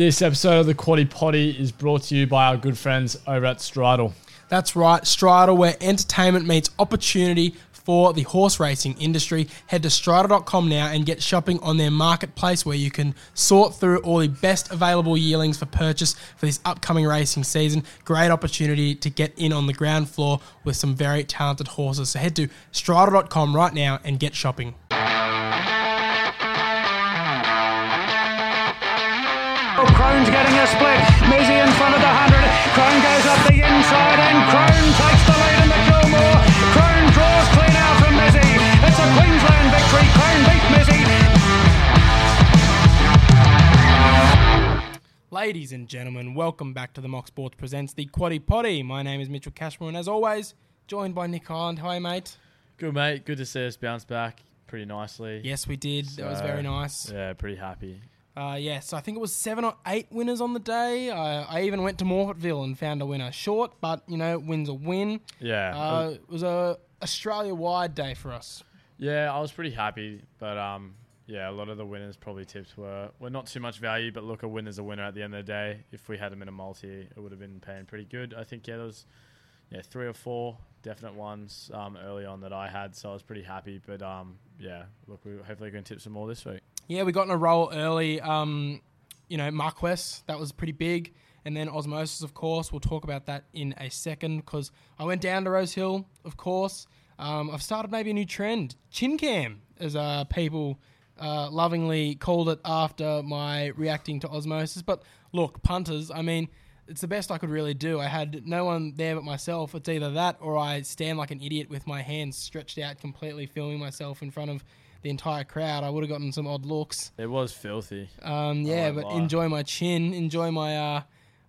This episode of the Quaddie Poddy is brought to you by our good friends over at Stridyl. That's right, Stridyl, where entertainment meets opportunity for the horse racing industry. Head to stridyl.com now and get shopping on their marketplace where you can sort through all the best available yearlings for purchase for this upcoming racing season. Great opportunity to get in on the ground floor with some very talented horses. So head to stridyl.com right now and get shopping. Crone's getting a split. Mizzy in front of the 100. Crone goes up the inside and Crone takes the lead in the Kilmore. Crone draws clean out from Mizzy. It's a Queensland victory. Crone beat Mizzy. Ladies and gentlemen, welcome back to the Mock Sports Presents the Quaddie Poddy. My name is Mitchell Cashmore, and as always, joined by Nick Highland. Hi, mate. Good, mate. Good to see us bounce back pretty nicely. Yes, we did. that was very nice. Yeah, pretty happy. Uh, yeah, so I think it was seven or eight winners on the day. I, I even went to Morphettville and found a winner. Short, but you know, win's a win. Yeah. Uh, it was a Australia-wide day for us. Yeah, I was pretty happy, but um, yeah, a lot of the winners probably tips were were not too much value. But look, a winner's a winner at the end of the day. If we had them in a multi, it would have been paying pretty good. I think yeah, there was yeah three or four definite ones um, early on that I had, so I was pretty happy. But um, yeah, look, we hopefully going to tip some more this week. Yeah, we got in a roll early. Um, you know, Marquess, that was pretty big. And then Osmosis, of course. We'll talk about that in a second because I went down to Rose Hill, of course. Um, I've started maybe a new trend. Chin cam, as uh, people uh, lovingly called it after my reacting to Osmosis. But look, punters, I mean, it's the best I could really do. I had no one there but myself. It's either that or I stand like an idiot with my hands stretched out, completely filming myself in front of the entire crowd. I would have gotten some odd looks. It was filthy. Um, yeah, but lie. enjoy my chin, enjoy my uh,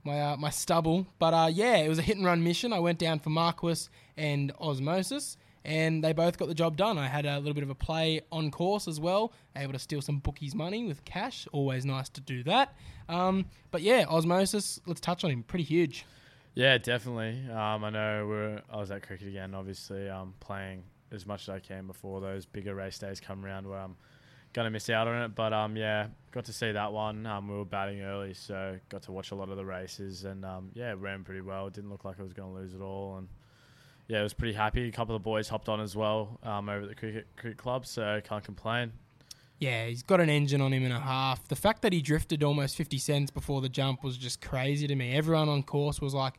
my uh, my stubble. But uh, yeah, it was a hit and run mission. I went down for Marquis and Osmosis, and they both got the job done. I had a little bit of a play on course as well, able to steal some bookies' money with cash. Always nice to do that. Um, but yeah, Osmosis. Let's touch on him. Pretty huge. Yeah, definitely. Um, I know we're, I was at cricket again, obviously, um, playing as much as I can before those bigger race days come around where I'm going to miss out on it. But um, yeah, got to see that one. Um, we were batting early, so got to watch a lot of the races and um, yeah, ran pretty well. It didn't look like I was going to lose at all. And yeah, I was pretty happy. A couple of the boys hopped on as well um, over at the cricket, cricket club, so can't complain. Yeah, he's got an engine on him and a half. The fact that he drifted almost 50 cents before the jump was just crazy to me. Everyone on course was like,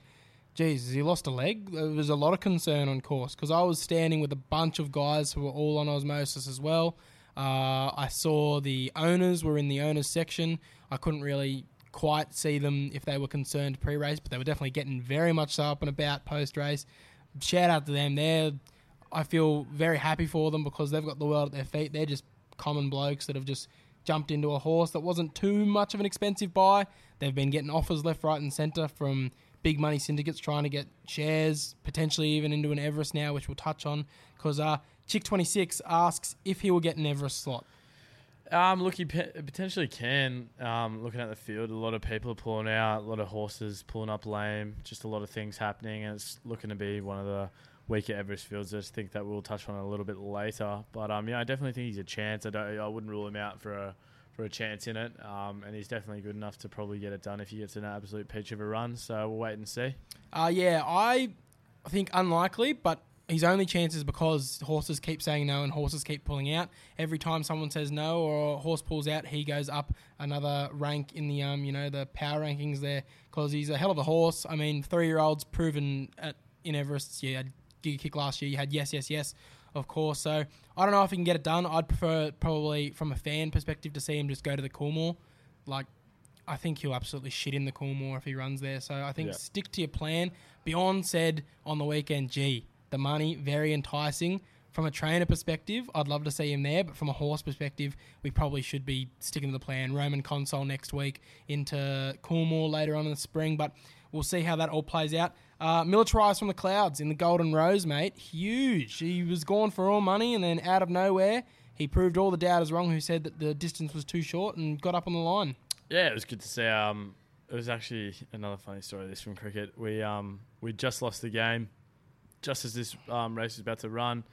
has he lost a leg? There was a lot of concern on course because I was standing with a bunch of guys who were all on osmosis as well. Uh, I saw the owners were in the owners section. I couldn't really quite see them if they were concerned pre-race, but they were definitely getting very much up and about post-race. Shout out to them. They're, I feel very happy for them because they've got the world at their feet. They're just common blokes that have just jumped into a horse that wasn't too much of an expensive buy. They've been getting offers left, right, and centre from big money syndicates trying to get shares, potentially even into an Everest now, which we'll touch on. Because uh, Chick26 asks if he will get an Everest slot. Um, look, he potentially can. Um, looking at the field, a lot of people are pulling out, a lot of horses pulling up lame, just a lot of things happening, and it's looking to be one of the weaker Everest fields. I just think that we'll touch on a little bit later. But um, yeah, I definitely think he's a chance. I don't, I wouldn't rule him out for a for a chance in it. Um, and he's definitely good enough to probably get it done if he gets an absolute peach of a run. So we'll wait and see. Uh, yeah, I think unlikely, but his only chance is because horses keep saying no and horses keep pulling out. Every time someone says no or a horse pulls out, he goes up another rank in the um you know the power rankings there because he's a hell of a horse. I mean, three year olds proven at in Everest. You had Giga Kick last year. You had yes, yes, yes, of course. So I don't know if he can get it done. I'd prefer probably from a fan perspective to see him just go to the Coolmore. Like I think he'll absolutely shit in the Coolmore if he runs there. So I think Yeah. stick to your plan. Beyond said on the weekend, gee, the money very enticing. From a trainer perspective, I'd love to see him there, but from a horse perspective, we probably should be sticking to the plan. Roman Consul next week into Coolmore later on in the spring, but we'll see how that all plays out. Uh, Militarize from the clouds in the Golden Rose, mate. Huge. He was gone for all money, and then out of nowhere, he proved all the doubters wrong who said that the distance was too short and got up on the line. Yeah, it was good to see. Um, it was actually another funny story. This from cricket. We um we just lost the game, just as this um, race was about to run,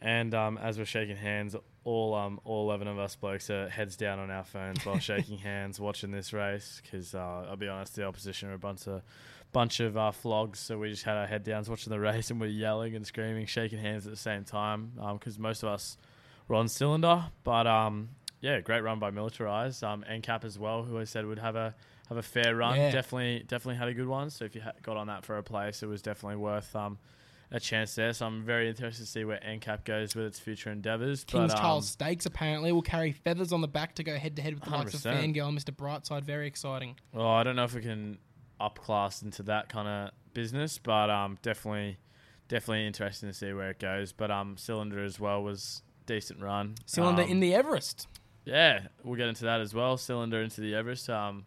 and um, as we're shaking hands, all um all eleven of us blokes are heads down on our phones while shaking hands watching this race because uh, I'll be honest, the opposition are a bunch of bunch of uh, flogs, so we just had our head downs watching the race and we're yelling and screaming, shaking hands at the same time because most of us were on cylinder. But um, yeah, great run by Militarize. Um, NCAP as well, who I said would have a have a fair run. Yeah. Definitely, definitely had a good one. So if you ha- got on that for a place, it was definitely worth um, a chance there. So I'm very interested to see where NCAP goes with its future endeavours. King's but, um, Charles Stakes apparently will carry feathers on the back to go head to head with the likes of Fangirl and Mr. Brightside. Very exciting. Well, I don't know if we can upclass into that kind of business, but um, definitely, definitely interesting to see where it goes. But um, Cylinder as well was decent run. Cylinder Um, in the Everest. Yeah, we'll get into that as well. Cylinder into the Everest. Um,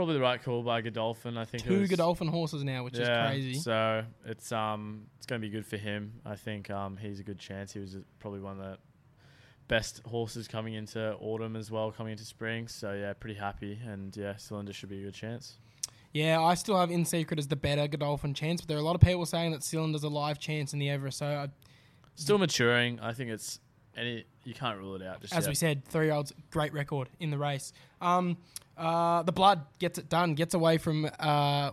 probably the right call by Godolphin. I think Two was, Godolphin horses now, which yeah, is crazy. So it's um it's going to be good for him. I think um he's a good chance. He was probably one of the best horses coming into autumn as well, coming into spring. So yeah, pretty happy. And yeah, Cylinder should be a good chance. Yeah, I still have In Secret as the better Godolphin chance, but there are a lot of people saying that Cylinder's a live chance in the Everest. So, I, Still maturing. I think it's any you can't rule it out. Just as yet. we said, three year olds, great record in the race. Um, uh, the blood gets it done, gets away from uh,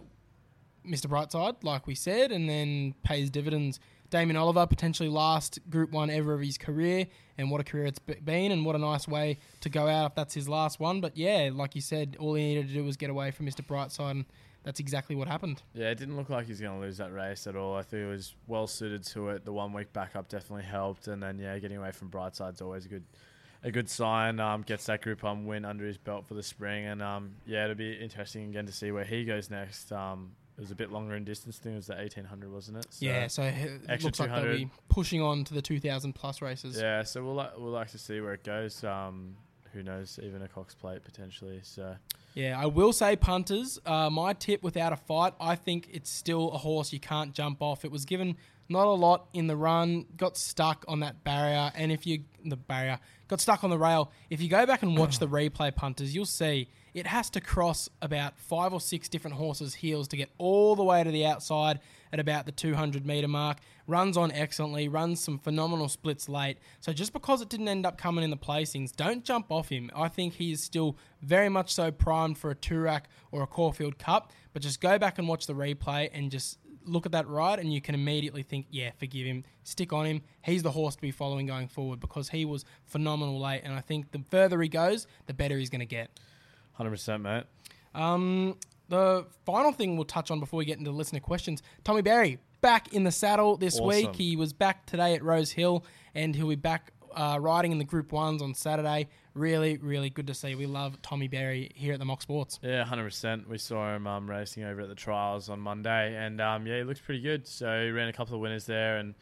Mr. Brightside, like we said, and then pays dividends. Damien Oliver, potentially last Group 1 ever of his career, and what a career it's been, and what a nice way to go out if that's his last one. But yeah, like you said, all he needed to do was get away from Mr. Brightside, and that's exactly what happened. Yeah, it didn't look like he was going to lose that race at all. I think it was well suited to it. The one week backup definitely helped, and then yeah, getting away from Brightside's always a good, a good sign. Um, gets that Group One win under his belt for the spring, and um, yeah, it'll be interesting again to see where he goes next. Um, it was a bit longer in distance. I think it was the eighteen hundred, wasn't it? So, yeah, so it looks like they'll be pushing on to the 2,000 plus races. Yeah, so we'll li- we'll like to see where it goes. Um, who knows? Even a Cox Plate potentially. So Yeah, I will say punters. Uh, my tip without a fight, I think it's still a horse you can't jump off. It was given not a lot in the run, got stuck on that barrier, and if you the barrier got stuck on the rail, if you go back and watch the replay punters, you'll see it has to cross about five or six different horses' heels to get all the way to the outside at about the 200 meter mark. Runs on excellently, runs some phenomenal splits late. So just because it didn't end up coming in the placings, don't jump off him. I think he is still very much so primed for a Turak or a Caulfield Cup. But just go back and watch the replay and just look at that ride, and you can immediately think, yeah, forgive him, stick on him. He's the horse to be following going forward because he was phenomenal late. And I think the further he goes, the better he's going to get. Hundred percent, mate. Um, the final thing we'll touch on before we get into listener questions Tommy Berry back in the saddle this Awesome. week. He was back today at Rose Hill and he'll be back uh, riding in the Group 1s on Saturday. Really, really good to see. We love Tommy Berry here at the Mock Sports. Yeah, hundred percent. We saw him um, racing over at the trials on Monday, and um, yeah, he looks pretty good. So he ran a couple of winners there, and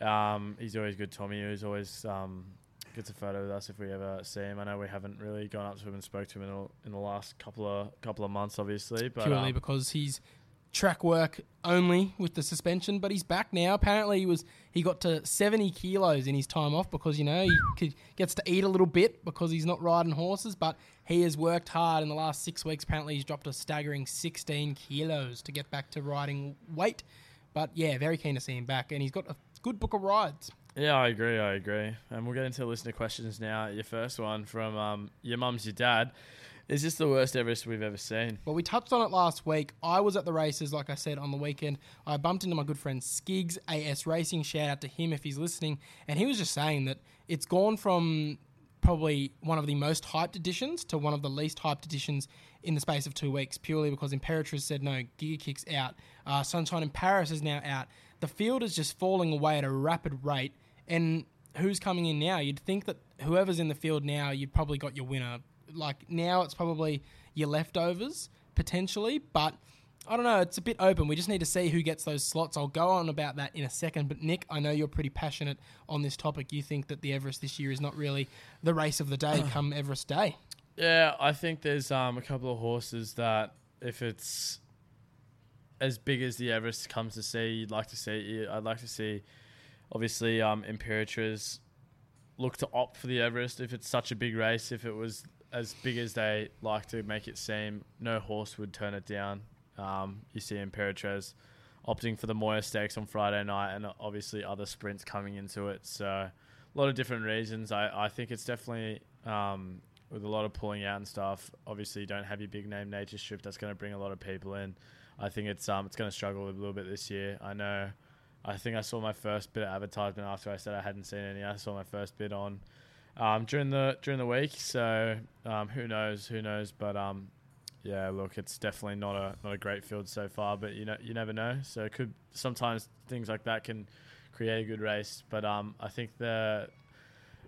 um, he's always good. Tommy, he's always um, gets a photo with us if we ever see him. I know we haven't really gone up to him and spoke to him in, a, in the last couple of couple of months, obviously, but purely um, because he's track work only with the suspension, but he's back now. Apparently, he was he got to seventy kilos in his time off because you know he gets to eat a little bit because he's not riding horses. But he has worked hard in the last six weeks. Apparently, he's dropped a staggering sixteen kilos to get back to riding weight. But yeah, very keen to see him back, and he's got a good book of rides. Yeah, I agree. I agree. And we'll get into listener questions now. Your first one from um, your mum's your dad. Is this the worst Everest we've ever seen? Well, we touched on it last week. I was at the races, like I said, on the weekend. I bumped into my good friend Skiggs, AS Racing. Shout out to him if he's listening. And he was just saying that it's gone from probably one of the most hyped editions to one of the least hyped editions in the space of two weeks, purely because Imperatriz said no, Giga Kick's out. Uh, Sunshine in Paris is now out. The field is just falling away at a rapid rate. And who's coming in now? You'd think that whoever's in the field now, you've probably got your winner. Like now, it's probably your leftovers potentially, but I don't know. It's a bit open. We just need to see who gets those slots. I'll go on about that in a second. But Nick, I know you're pretty passionate on this topic. You think that the Everest this year is not really the race of the day come Everest Day. Yeah, I think there's um, a couple of horses that if it's as big as the Everest comes to see, you'd like to see. I'd like to see, obviously, um, look to opt for the Everest if it's such a big race. If it was as big as they like to make it seem, no horse would turn it down. Um, you see Imperatriz opting for the Moir Stakes on Friday night, and obviously other sprints coming into it. So a lot of different reasons. I, I think it's definitely um, with a lot of pulling out and stuff. Obviously, you don't have your big name nature strip. That's going to bring a lot of people in. I think it's um it's going to struggle a little bit this year. I know. I think I saw my first bit of advertisement after I said I hadn't seen any. I saw my first bit on um, during the during the week. So um, who knows? Who knows? But um, yeah, look, it's definitely not a not a great field so far. But you know, you never know. So it could sometimes things like that can create a good race. But um, I think the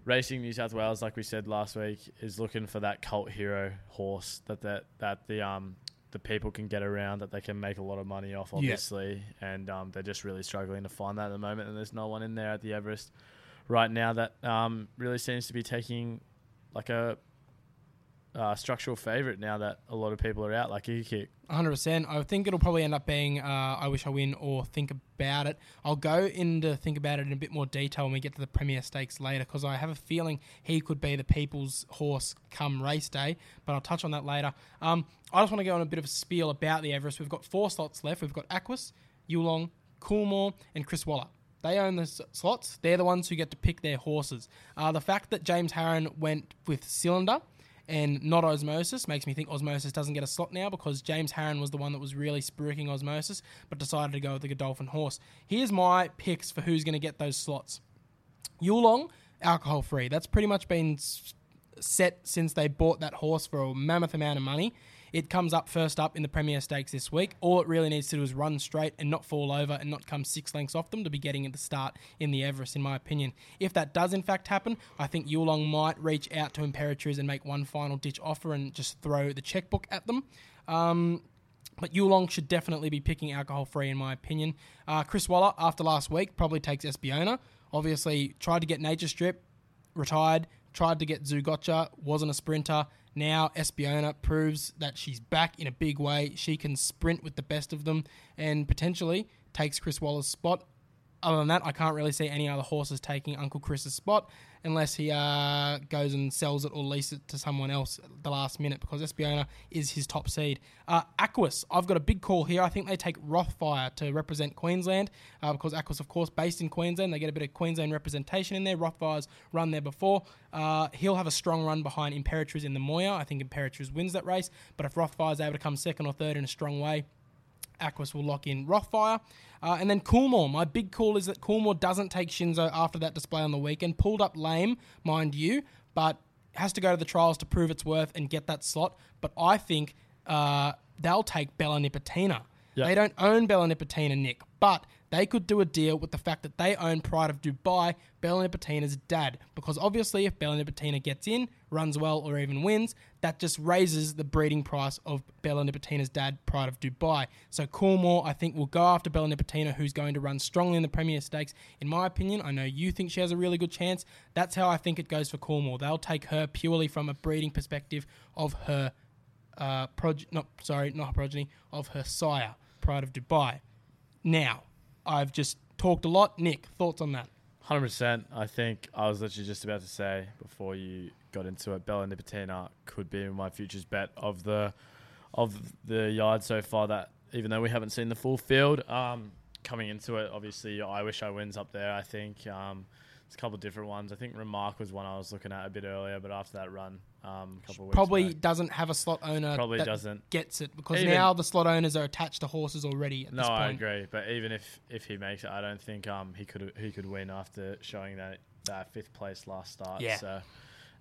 Racing New South Wales, like we said last week, is looking for that cult hero horse that that that the um the people can get around that they can make a lot of money off, obviously, and um, they're just really struggling to find that at the moment. And there's no one in there at the Everest right now that um, really seems to be taking like a uh, structural favourite now that a lot of people are out, like Kick. 100%. I think it'll probably end up being uh, I Wish I Win or Think About It. I'll go into Think About It in a bit more detail when we get to the Premier Stakes later because I have a feeling he could be the people's horse come race day, but I'll touch on that later. Um, I just want to go on a bit of a spiel about the Everest. We've got four slots left. We've got Aquis, Yulong, Coolmore, and Chris Waller. They own the slots. They're the ones who get to pick their horses. Uh, the fact that James Harron went with Cylinder and not Osmosis makes me think Osmosis doesn't get a slot now because James Harron was the one that was really spruiking Osmosis, but decided to go with the Godolphin horse. Here's my picks for who's going to get those slots. Yulong, alcohol free. That's pretty much been set since they bought that horse for a mammoth amount of money. It comes up first up in the Premier Stakes this week. All it really needs to do is run straight and not fall over and not come six lengths off them to be getting at the start in the Everest, in my opinion. If that does in fact happen, I think Yulong might reach out to Imperatriz and make one final ditch offer and just throw the checkbook at them. Um, but Yulong should definitely be picking alcohol free, in my opinion. Uh, Chris Waller, after last week, probably takes Espiona. Obviously, tried to get Nature Strip, retired, tried to get Zougotcha, wasn't a sprinter. Now, Espiona proves that she's back in a big way. She can sprint with the best of them and potentially takes Chris Waller's spot. Other than that, I can't really see any other horses taking Uncle Chris's spot unless he uh, goes and sells it or leases it to someone else at the last minute because Espiona is his top seed. Uh, Aquis, I've got a big call here. I think they take Rothfire to represent Queensland uh, because Aquis, of course, based in Queensland. They get a bit of Queensland representation in there. Rothfire's run there before. Uh, he'll have a strong run behind Imperatriz in the Moir. I think Imperatriz wins that race, but if Rothfire's able to come second or third in a strong way, Aquis will lock in Rothfire. Uh, and then Coolmore. My big call is that Coolmore doesn't take Shinzo after that display on the weekend. Pulled up lame, mind you, but has to go to the trials to prove its worth and get that slot. But I think uh, they'll take Bella Nipotina. Yeah. They don't own Bella Nipotina, Nick, but they could do a deal with the fact that they own Pride of Dubai, Bella Nipotina's dad. Because obviously, if Bella Nipotina gets in, runs well, or even wins, that just raises the breeding price of Bella Nipotina's dad, Pride of Dubai. So Coolmore, I think, will go after Bella Nipotina, who's going to run strongly in the Premier Stakes. In my opinion, I know you think she has a really good chance. That's how I think it goes for Coolmore. They'll take her purely from a breeding perspective of her uh, prog- not sorry, not her progeny of her sire, Pride of Dubai. Now, I've just talked a lot. Nick, thoughts on that? Hundred percent. I think I was literally just about to say before you got into it, Bella Nipotina could be my futures bet of the of the yard so far. That even though we haven't seen the full field, um, coming into it, obviously I wish I wins up there. I think um, there's a couple different ones. I think Remark was one I was looking at a bit earlier, but after that run, um, a couple of weeks Probably doesn't have a slot owner. Probably that doesn't. Gets it because Even- now the slot owners are attached to horses already. At No, this point. I agree. But even if if he makes it, I don't think um he could he could win after showing that that fifth place last start. Yeah. So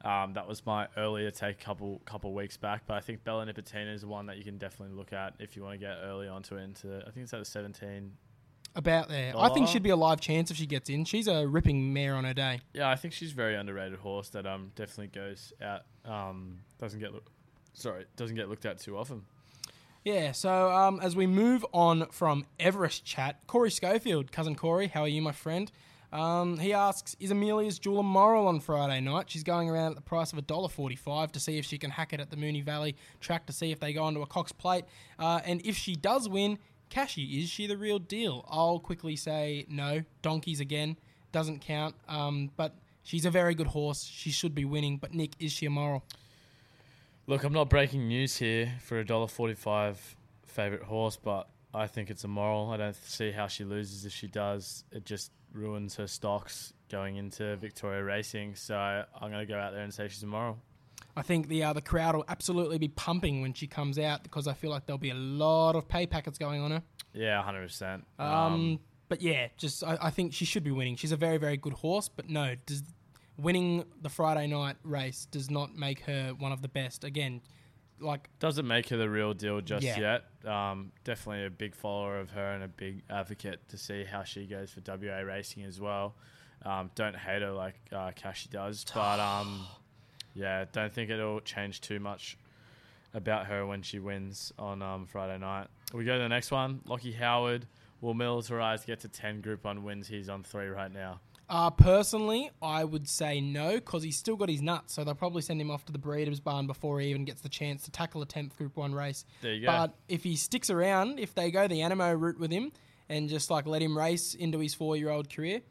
um, that was my earlier take couple couple weeks back. But I think Bella Nipotina is one that you can definitely look at if you want to get early onto it. Into I think it's at the seventeen. About there, I think she'd be a live chance if she gets in. She's a ripping mare on her day. Yeah, I think she's a very underrated horse that um definitely goes out. Um, doesn't get look, sorry doesn't get looked at too often. Yeah, so um, as we move on from Everest chat, Corey Schofield, cousin Corey, how are you, my friend? Um, he asks, is Amelia's Jewel moral on Friday night? She's going around at the price of $1.45 to see if she can hack it at the Moonee Valley track to see if they go onto a Cox plate. Uh, and if she does win, Cashy, is she the real deal? I'll quickly say no. Donkeys again, doesn't count. Um, but she's a very good horse. She should be winning. But Nick, is she a moral? Look, I'm not breaking news here for a dollar forty-five favorite horse, but I think it's a moral. I don't see how she loses if she does. It just ruins her stocks going into Victoria Racing. So I'm going to go out there and say she's immoral. I think the uh, the crowd will absolutely be pumping when she comes out because I feel like there'll be a lot of pay packets going on her. Yeah, 100%. Um, but yeah, just I, I think she should be winning. She's a very very good horse, but no, does winning the Friday night race does not make her one of the best. Again, like doesn't make her the real deal just Yeah. yet. Um, definitely a big follower of her and a big advocate to see how she goes for WA racing as well. Um, don't hate her like uh, Cashy does, but um, yeah, don't think it'll change too much about her when she wins on um, Friday night. We go to the next one. Lockie Howard will militarize get to ten Group One wins. He's on three right now. Uh, personally, I would say no because he's still got his nuts, so they'll probably send him off to the breeders' barn before he even gets the chance to tackle a tenth Group One race. There you go. But if he sticks around, if they go the Anamoe route with him and just like let him race into his four-year-old career,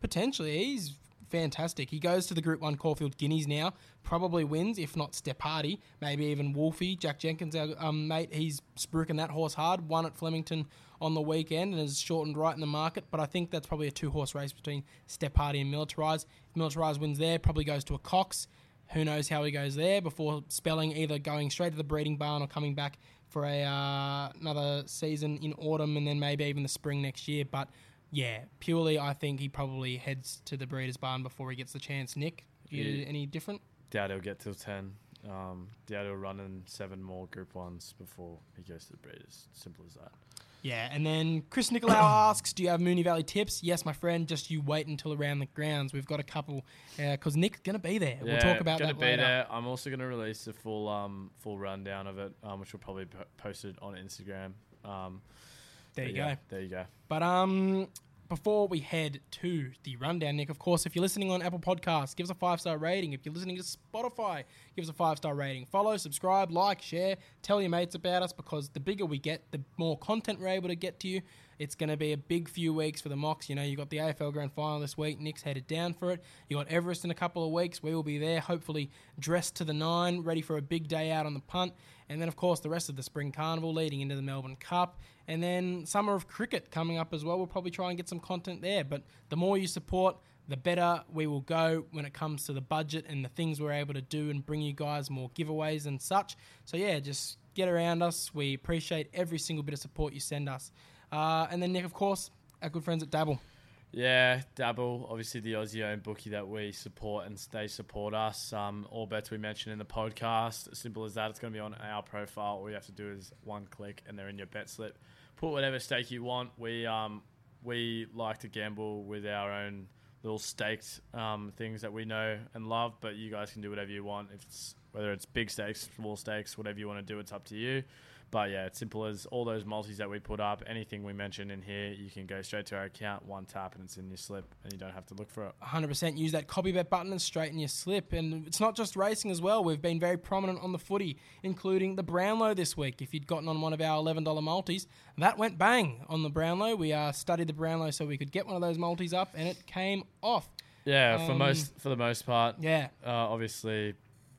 potentially he's fantastic. He goes to the Group One Caulfield Guineas now, probably wins if not Step Hardy, maybe even Wolfie, Jack Jenkins, our um, mate. He's spruiking that horse hard. Won at Flemington on the weekend and has shortened right in the market. But I think that's probably a two-horse race between Step Hardy and Militarize. If Militarize wins there, probably goes to a Cox. Who knows how he goes there before spelling either going straight to the breeding barn or coming back for a uh, another season in autumn and then maybe even the spring next year. But yeah, purely I think he probably heads to the breeders' barn before he gets the chance. Nick, you Yeah. any different? Doubt he'll get till ten. Um, doubt he'll run in seven more Group Ones before he goes to the breeders. Simple as that. Yeah, and then Chris Nicolau asks, "Do you have Moonee Valley tips?" Yes, my friend. Just you wait until around the grounds. We've got a couple because Nick's gonna be there. we'll talk about gonna that be later. there. I'm also gonna release a full um full rundown of it, um, which will probably be posted on Instagram. Um, There but you yeah, go. There you go. But um, before we head to the rundown, Nick, of course, if you're listening on Apple Podcasts, give us a five star rating. If you're listening to Spotify, give us a five star rating. Follow, subscribe, like, share, tell your mates about us because the bigger we get, the more content we're able to get to you. It's going to be a big few weeks for the Mox. You know, you've got the AFL Grand Final this week. Nick's headed down for it. You got Everest in a couple of weeks. We will be there, hopefully dressed to the nine, ready for a big day out on the punt. And then, of course, the rest of the Spring Carnival leading into the Melbourne Cup. And then Summer of Cricket coming up as well. We'll probably try and get some content there. But the more you support, the better we will go when it comes to the budget and the things we're able to do and bring you guys more giveaways and such. So, yeah, just get around us. We appreciate every single bit of support you send us. Uh, and then, Nick, of course, our good friends at Dabble. Yeah, Dabble, obviously the Aussie owned bookie that we support and they support us. Um, all bets we mention in the podcast, simple as that. It's going to be on our profile. All you have to do is one click and they're in your bet slip. Put whatever stake you want. We um, we like to gamble with our own little staked um, things that we know and love, but you guys can do whatever you want. If it's whether it's big stakes, small stakes, whatever you want to do, it's up to you. But yeah, it's simple as all those multis that we put up, anything we mention in here, you can go straight to our account, one tap, and it's in your slip, and you don't have to look for it. 100% use that copy bet button and straighten your slip. And it's not just racing as well. We've been very prominent on the footy, including the Brownlow this week. If you'd gotten on one of our $11 multis, that went bang on the Brownlow. We uh, studied the Brownlow so we could get one of those multis up, and it came off. Yeah, for Um, most for the most part, Yeah. uh, obviously,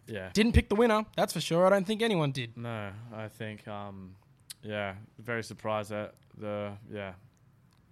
yeah. Didn't pick the winner, that's for sure. I don't think anyone did. No, I think, um, yeah, very surprised at the yeah.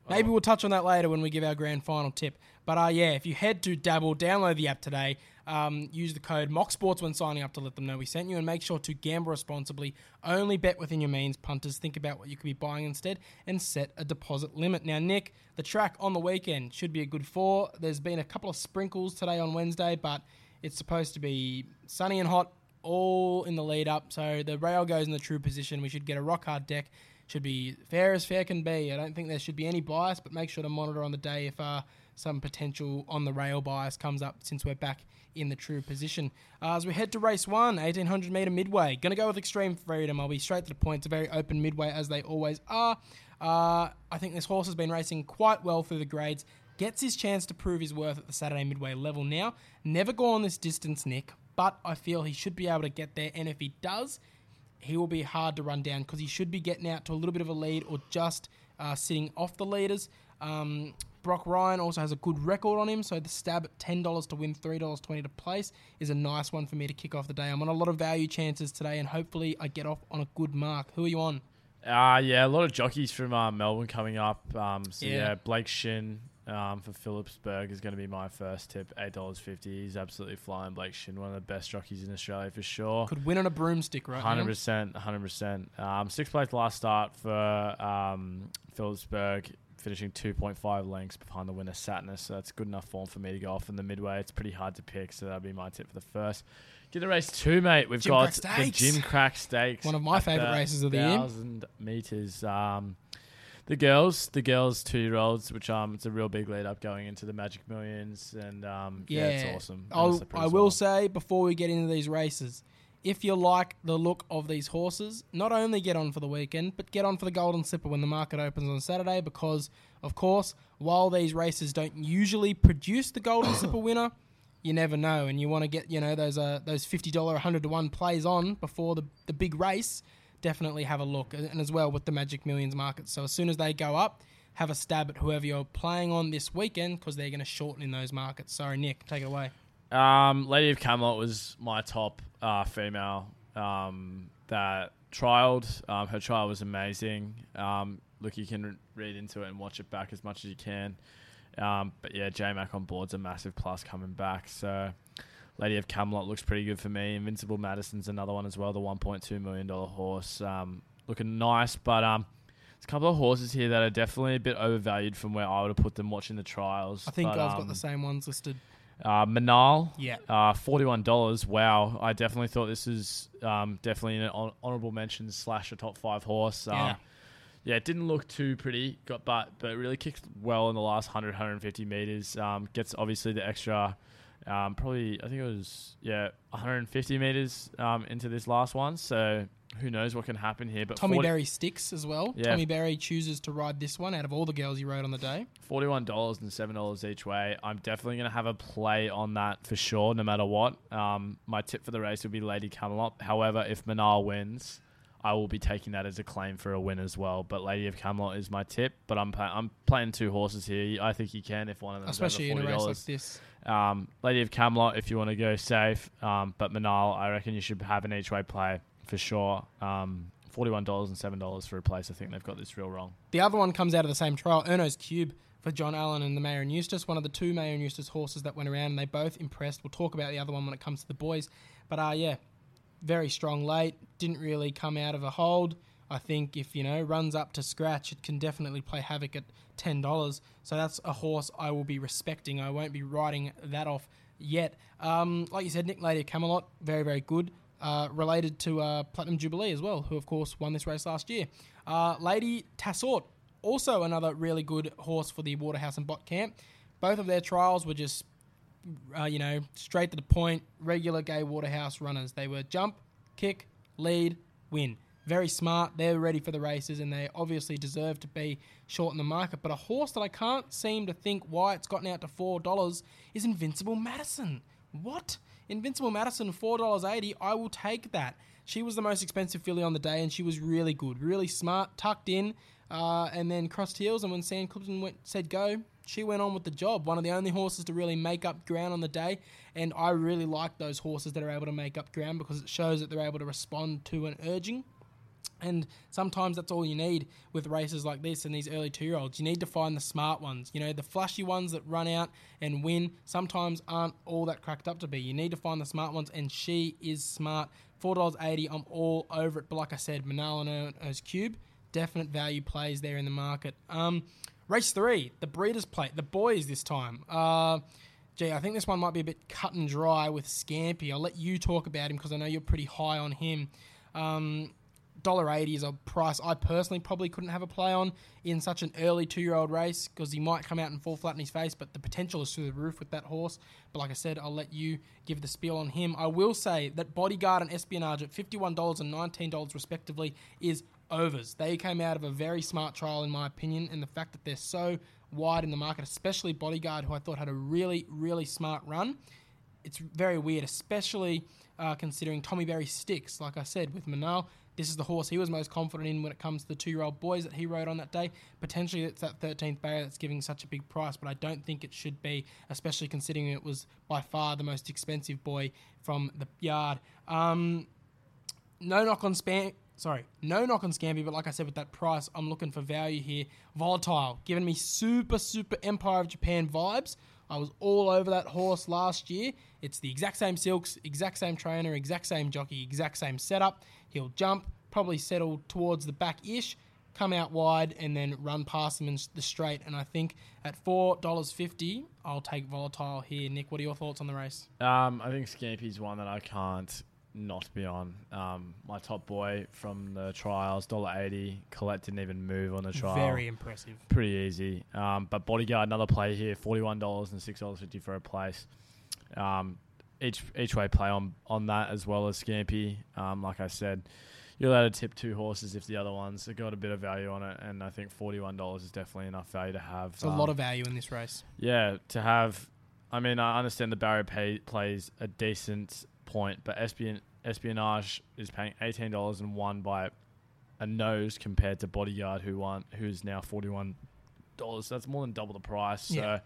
Maybe Oh, we'll touch on that later when we give our grand final tip. But uh, yeah, if you head to Dabble, download the app today, um, use the code MOXSports when signing up to let them know we sent you, and make sure to gamble responsibly. Only bet within your means. Punters, think about what you could be buying instead, and set a deposit limit. Now, Nick, the track on the weekend should be a good four. There's been a couple of sprinkles today on Wednesday, but it's supposed to be sunny and hot all in the lead up. So the rail goes in the true position. We should get a rock hard deck. Should be fair as fair can be. I don't think there should be any bias, but make sure to monitor on the day if uh, some potential on the rail bias comes up since we're back in the true position. Uh, as we head to race one, 1800 metre midway. Going to go with extreme freedom. I'll be straight to the point. It's a very open midway as they always are. Uh, I think this horse has been racing quite well through the grades. Gets his chance to prove his worth at the Saturday midway level now. Never gone this distance, Nick, but I feel he should be able to get there. And if he does, he will be hard to run down because he should be getting out to a little bit of a lead or just uh, sitting off the leaders. Um, Brock Ryan also has a good record on him, so the stab at ten dollars to win, three dollars twenty to place is a nice one for me to kick off the day. I'm on a lot of value chances today, and hopefully I get off on a good mark. Who are you on? Uh, yeah, a lot of jockeys from uh, Melbourne coming up. Um, so Yeah. yeah. Blake Shin um, for Phillipsburg is going to be my first tip. Eight dollars fifty. He's absolutely flying. Blake Shin, one of the best jockeys in Australia for sure. Could win on a broomstick right Hundred percent, hundred percent. Um, sixth place last start for um, Phillipsburg, finishing two point five lengths behind the winner Satnus. So that's good enough form for me to go off in the midway. It's pretty hard to pick, so that'll be my tip for the first. Get the race two, mate. We've Jim got the Gimcrack Stakes, One of my favourite races of the year. Thousand meters. Um, the girls, the girls two year olds, which um, it's a real big lead up going into the Magic Millions, and um, yeah, it's awesome. I'll, it's a pretty I will say before we get into these races, if you like the look of these horses, not only get on for the weekend, but get on for the Golden Slipper when the market opens on Saturday. Because, of course, while these races don't usually produce the Golden Slipper winner, you never know, and you want to get you know those uh, those fifty dollar, hundred to one plays on before the the big race. Definitely have a look, and as well with the Magic Millions markets. So as soon as they go up, have a stab at whoever you're playing on this weekend because they're going to shorten in those markets. Sorry, Nick, take it away. Um, Lady of Camelot was my top uh, female um, that trialed. Um, her trial was amazing. Um, look, you can read into it and watch it back as much as you can. Um, but yeah, J Mac on board's a massive plus coming back. So Lady of Camelot looks pretty good for me. Invincible Madison's another one as well, the $1.2 million horse. Um, looking nice, but um, there's a couple of horses here that are definitely a bit overvalued from where I would have put them watching the trials. I think but, I've um, got the same ones listed. uh, Manal, Yeah. uh, forty-one dollars. Wow, I definitely thought this is um, definitely an hon- honorable mention slash a top five horse. Um, Yeah. yeah, it didn't look too pretty, got but but it really kicked well in the last 100, 150 meters. Um, gets obviously the extra, um, probably I think it was yeah 150 meters um, into this last one. So who knows what can happen here? But Tommy 40 Berry sticks as well. Yeah. Tommy Berry chooses to ride this one out of all the girls he rode on the day. Forty-one dollars and seven dollars each way. I'm definitely going to have a play on that for sure, no matter what. Um, my tip for the race would be Lady Camelot. However, if Manal wins, I will be taking that as a claim for a win as well. But Lady of Camelot is my tip. But I'm I'm playing two horses here. I think you can if one of them Especially in over a race like this. Um, Lady of Camelot, if you want to go safe. Um, but Manal, I reckon you should have an each way play for sure. Um, Forty-one dollars and seven dollars for a place. I think they've got this real wrong. The other one comes out of the same trial, Erno's Cube for John Allen and the Maher and Eustace, one of the two Maher and Eustace horses that went around, and they both impressed. We'll talk about the other one when it comes to the boys. But uh, yeah, very strong late. Didn't really come out of a hold. I think if you know runs up to scratch, it can definitely play havoc at ten dollars. So that's a horse I will be respecting. I won't be riding that off yet. Um, like you said, Nick Lady Camelot, very very good. Uh, related to uh, Platinum Jubilee as well, who of course won this race last year. Uh, Lady Tassort, also another really good horse for the Waterhouse and Bott Camp. Both of their trials were just uh, you know, straight to the point, regular Gai Waterhouse runners. They were jump, kick, lead, win. Very smart. They're ready for the races, and they obviously deserve to be short in the market. But a horse that I can't seem to think why it's gotten out to four dollars is Invincible Madison. What? Invincible Madison, four dollars eighty. I will take that. She was the most expensive filly on the day, and she was really good, really smart, tucked in, uh, and then crossed heels. And when Sam Clipperton went, said go, she went on with the job. One of the only horses to really make up ground on the day, and I really like those horses that are able to make up ground because it shows that they're able to respond to an urging. And sometimes that's all you need with races like this and these early two year olds. You need to find the smart ones. You know, the flashy ones that run out and win sometimes aren't all that cracked up to be. You need to find the smart ones, and she is smart. $4.80, I'm all over it. But like I said, Manal and Erno's Cube, definite value plays there in the market. Um, race three, the Breeders' Plate, the boys this time. Uh, gee, I think this one might be a bit cut and dry with Scampy. I'll let you talk about him because I know you're pretty high on him. Um, $1.80 is a price I personally probably couldn't have a play on in such an early two year old race because he might come out and fall flat in his face, but the potential is through the roof with that horse. But like I said, I'll let you give the spiel on him. I will say that Bodyguard and Espionage at $51 and $19 respectively is overs. They came out of a very smart trial, in my opinion, and the fact that they're so wide in the market, especially Bodyguard, who I thought had a really, really smart run it's very weird, especially uh, considering Tommy Berry sticks. Like I said, with Manal, this is the horse he was most confident in when it comes to the two-year-old boys that he rode on that day. Potentially, it's that 13th barrier that's giving such a big price, but I don't think it should be, especially considering it was by far the most expensive boy from the yard. Um, no knock on Span- sorry, no knock on Scampy, but like I said, with that price, I'm looking for value here. Volatile, giving me super, super Empire of Japan vibes. I was all over that horse last year. It's the exact same silks, exact same trainer, exact same jockey, exact same setup. He'll jump, probably settle towards the back ish, come out wide, and then run past them in the straight. And I think at $4.50, I'll take Volatile here. Nick, what are your thoughts on the race? Um, I think Scampy's one that I can't not be on. Um, my top boy from the trials, dollar eighty. Colette didn't even move on the trial. Very impressive. pretty easy. Um, but bodyguard, another play here, forty one dollars and six dollars fifty for a place. Um, each each way play on on that as well as Scampy. Um, like I said, you're allowed to tip two horses if the other ones have got a bit of value on it, and I think forty one dollars is definitely enough value to have. It's a lot of value in this race. yeah to have. I mean, I understand the barrier pay plays a decent point, but Espion, espionage is paying eighteen dollars and won by a nose compared to bodyguard who won who's now forty one dollars. That's more than double the price. Yeah. So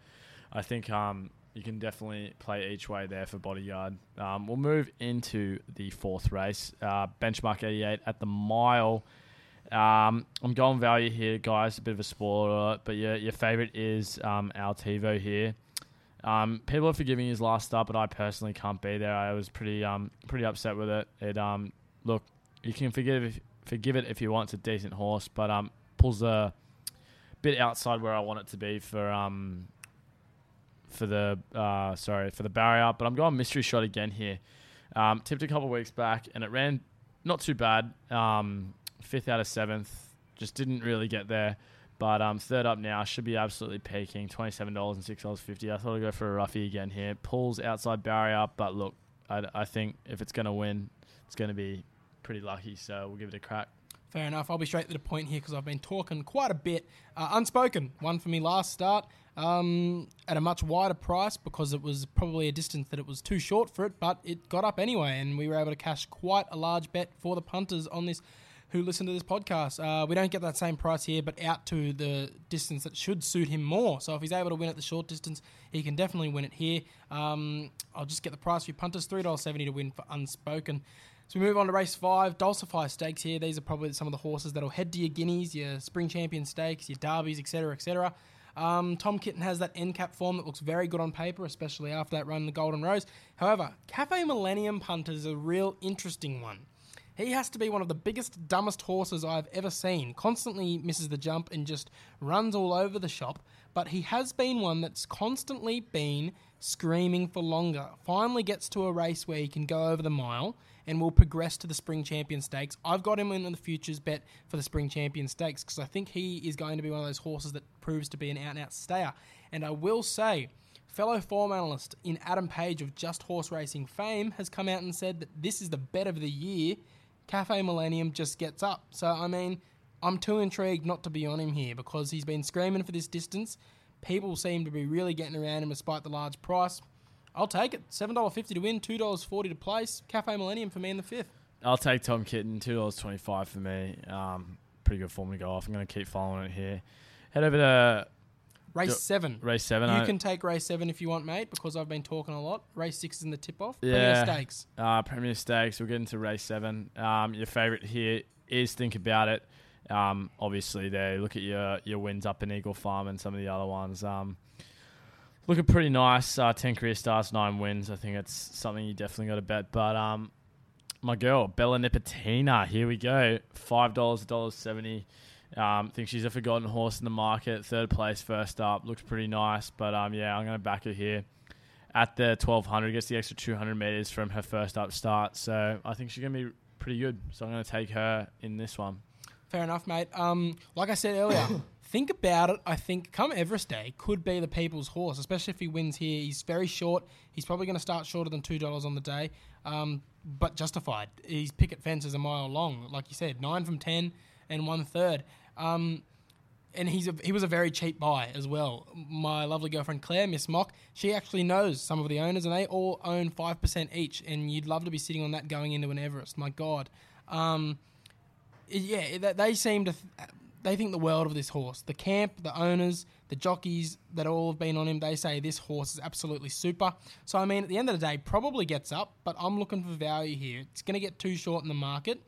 I think um you can definitely play each way there for bodyguard. Um, we'll move into the fourth race, uh, benchmark eighty eight at the mile. Um, I'm going value here, guys. A bit of a spoiler, but your your favorite is um, Altivo here. Um, people are forgiving his last start, but I personally can't be there. I was pretty um pretty upset with it. It um look you can forgive if, forgive it if you want. It's a decent horse, but um pulls a bit outside where I want it to be for um for the uh sorry for the barrier. But I'm going mystery shot again here. Um, tipped a couple weeks back, and it ran not too bad. Um, fifth out of seventh, just didn't really get there. But um, third up now should be absolutely peaking. Twenty seven dollars and six dollars fifty. I thought I'd go for a roughie again here. Pulls outside barrier, but look, I, I think if it's going to win, it's going to be pretty lucky. So we'll give it a crack. Fair enough. I'll be straight to the point here because I've been talking quite a bit. Uh, unspoken, one for me last start um, at a much wider price because it was probably a distance that it was too short for it, but it got up anyway, and we were able to cash quite a large bet for the punters on this who listen to this podcast. Uh, we don't get that same price here, but out to the distance that should suit him more. So if he's able to win at the short distance, he can definitely win it here. Um, I'll just get the price for punters three dollars seventy to win for unspoken. So we move on to race five, Dulcify Stakes here. These are probably some of the horses that'll head to your guineas, your Spring Champion Stakes, your Derbies, etc., etc. Um, Tom Kitten has that end cap form that looks very good on paper, especially after that run in the Golden Rose. However, Cafe Millennium Punter is a real interesting one. He has to be one of the biggest, dumbest horses I've ever seen. Constantly misses the jump and just runs all over the shop. But he has been one that's constantly been screaming for longer. Finally gets to a race where he can go over the mile and will progress to the Spring Champion Stakes. I've got him in the futures bet for the Spring Champion Stakes because I think he is going to be one of those horses that proves to be an out and out stayer. And I will say, fellow form analyst in Adam Page of Just Horse Racing fame has come out and said that this is the bet of the year. Cafe Millennium just gets up. So, I mean, I'm too intrigued not to be on him here because he's been screaming for this distance. People seem to be really getting around him despite the large price. I'll take it. $7.50 to win, $2.40 to place. Cafe Millennium for me in the fifth. I'll take Tom Kitten, two dollars twenty five for me. Um, pretty good form to go off. I'm going to keep following it here. Head over to Race seven. race seven. You I- can take race seven if you want, mate, because I've been talking a lot. Race six is in the tip off. Yeah. Premier Stakes. Uh, Premier Stakes. We'll get into race seven. Um, your favourite here is Think About It. Um, obviously, there. Look at your your wins up in Eagle Farm and some of the other ones. Um, looking pretty nice. Uh, Ten career starts, nine wins. I think it's something you definitely got to bet. But um, my girl Bella Nipotina. Here we go. Five dollars, dollars seventy. Um, think she's a forgotten horse in the market. Third place, first up. Looks pretty nice. But um, yeah, I'm gonna back her here at the 1200. Gets the extra 200 meters from her first up start. So I think she's gonna be pretty good. So I'm gonna take her in this one. Fair enough, mate. Um, like I said earlier, think about it. I think come Everest Day could be the people's horse, especially if he wins here. He's very short. He's probably going to start shorter than two dollars on the day, um, but justified. His picket fence is a mile long, like you said, nine from ten and one third. Um, and he's a, he was a very cheap buy as well. My lovely girlfriend Claire, Miss Mock, she actually knows some of the owners, and they all own five percent each. And you'd love to be sitting on that going into an Everest. My God. Um, yeah, they seem to. Th- they think the world of this horse. The camp, the owners, the jockeys that all have been on him, they say this horse is absolutely super. So I mean, at the end of the day, probably gets up, but I'm looking for value here. It's going to get too short in the market.